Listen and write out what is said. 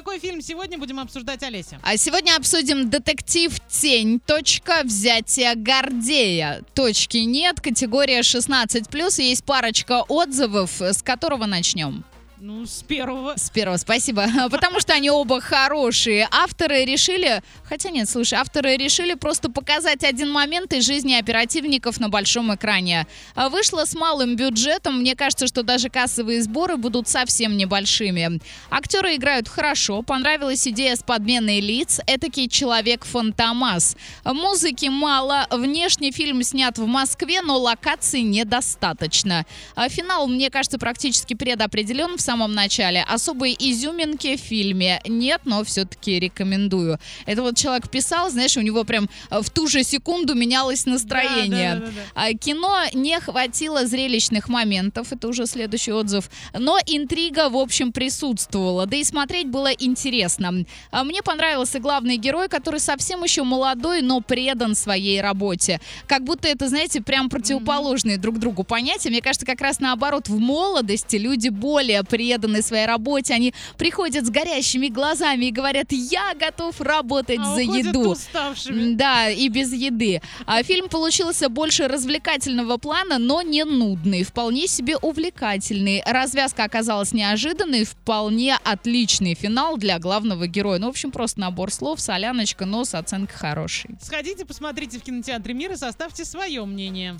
какой фильм сегодня будем обсуждать, Олеся? А сегодня обсудим детектив «Тень. Точка. Взятие Гордея». Точки нет, категория 16+, есть парочка отзывов, с которого начнем. Ну, с первого. С первого, спасибо. Потому что они оба хорошие. Авторы решили, хотя нет, слушай, авторы решили просто показать один момент из жизни оперативников на большом экране. А Вышло с малым бюджетом, мне кажется, что даже кассовые сборы будут совсем небольшими. Актеры играют хорошо, понравилась идея с подменой лиц, этакий человек-фантомас. Музыки мало, внешне фильм снят в Москве, но локаций недостаточно. А Финал, мне кажется, практически предопределен в самом начале. Особой изюминки в фильме нет, но все-таки рекомендую. Это вот человек писал, знаешь, у него прям э, в ту же секунду менялось настроение. Да, да, да, да. А, Кино не хватило зрелищных моментов, это уже следующий отзыв, но интрига, в общем, присутствовала, да и смотреть было интересно. А, Мне понравился главный герой, который совсем еще молодой, но предан своей работе. Как будто это, знаете, прям противоположные друг другу понятия. Мне кажется, как раз наоборот, в молодости люди более преданы своей работе, они приходят с горящими глазами и говорят, я готов работать А за еду. уставшими. Да, и без еды. А фильм получился больше развлекательного плана, но не нудный, вполне себе увлекательный. Развязка оказалась неожиданной, вполне отличный финал для главного героя. Ну, в общем, просто набор слов, соляночка, но с оценкой хорошей. Сходите, посмотрите в кинотеатре мира, составьте свое мнение.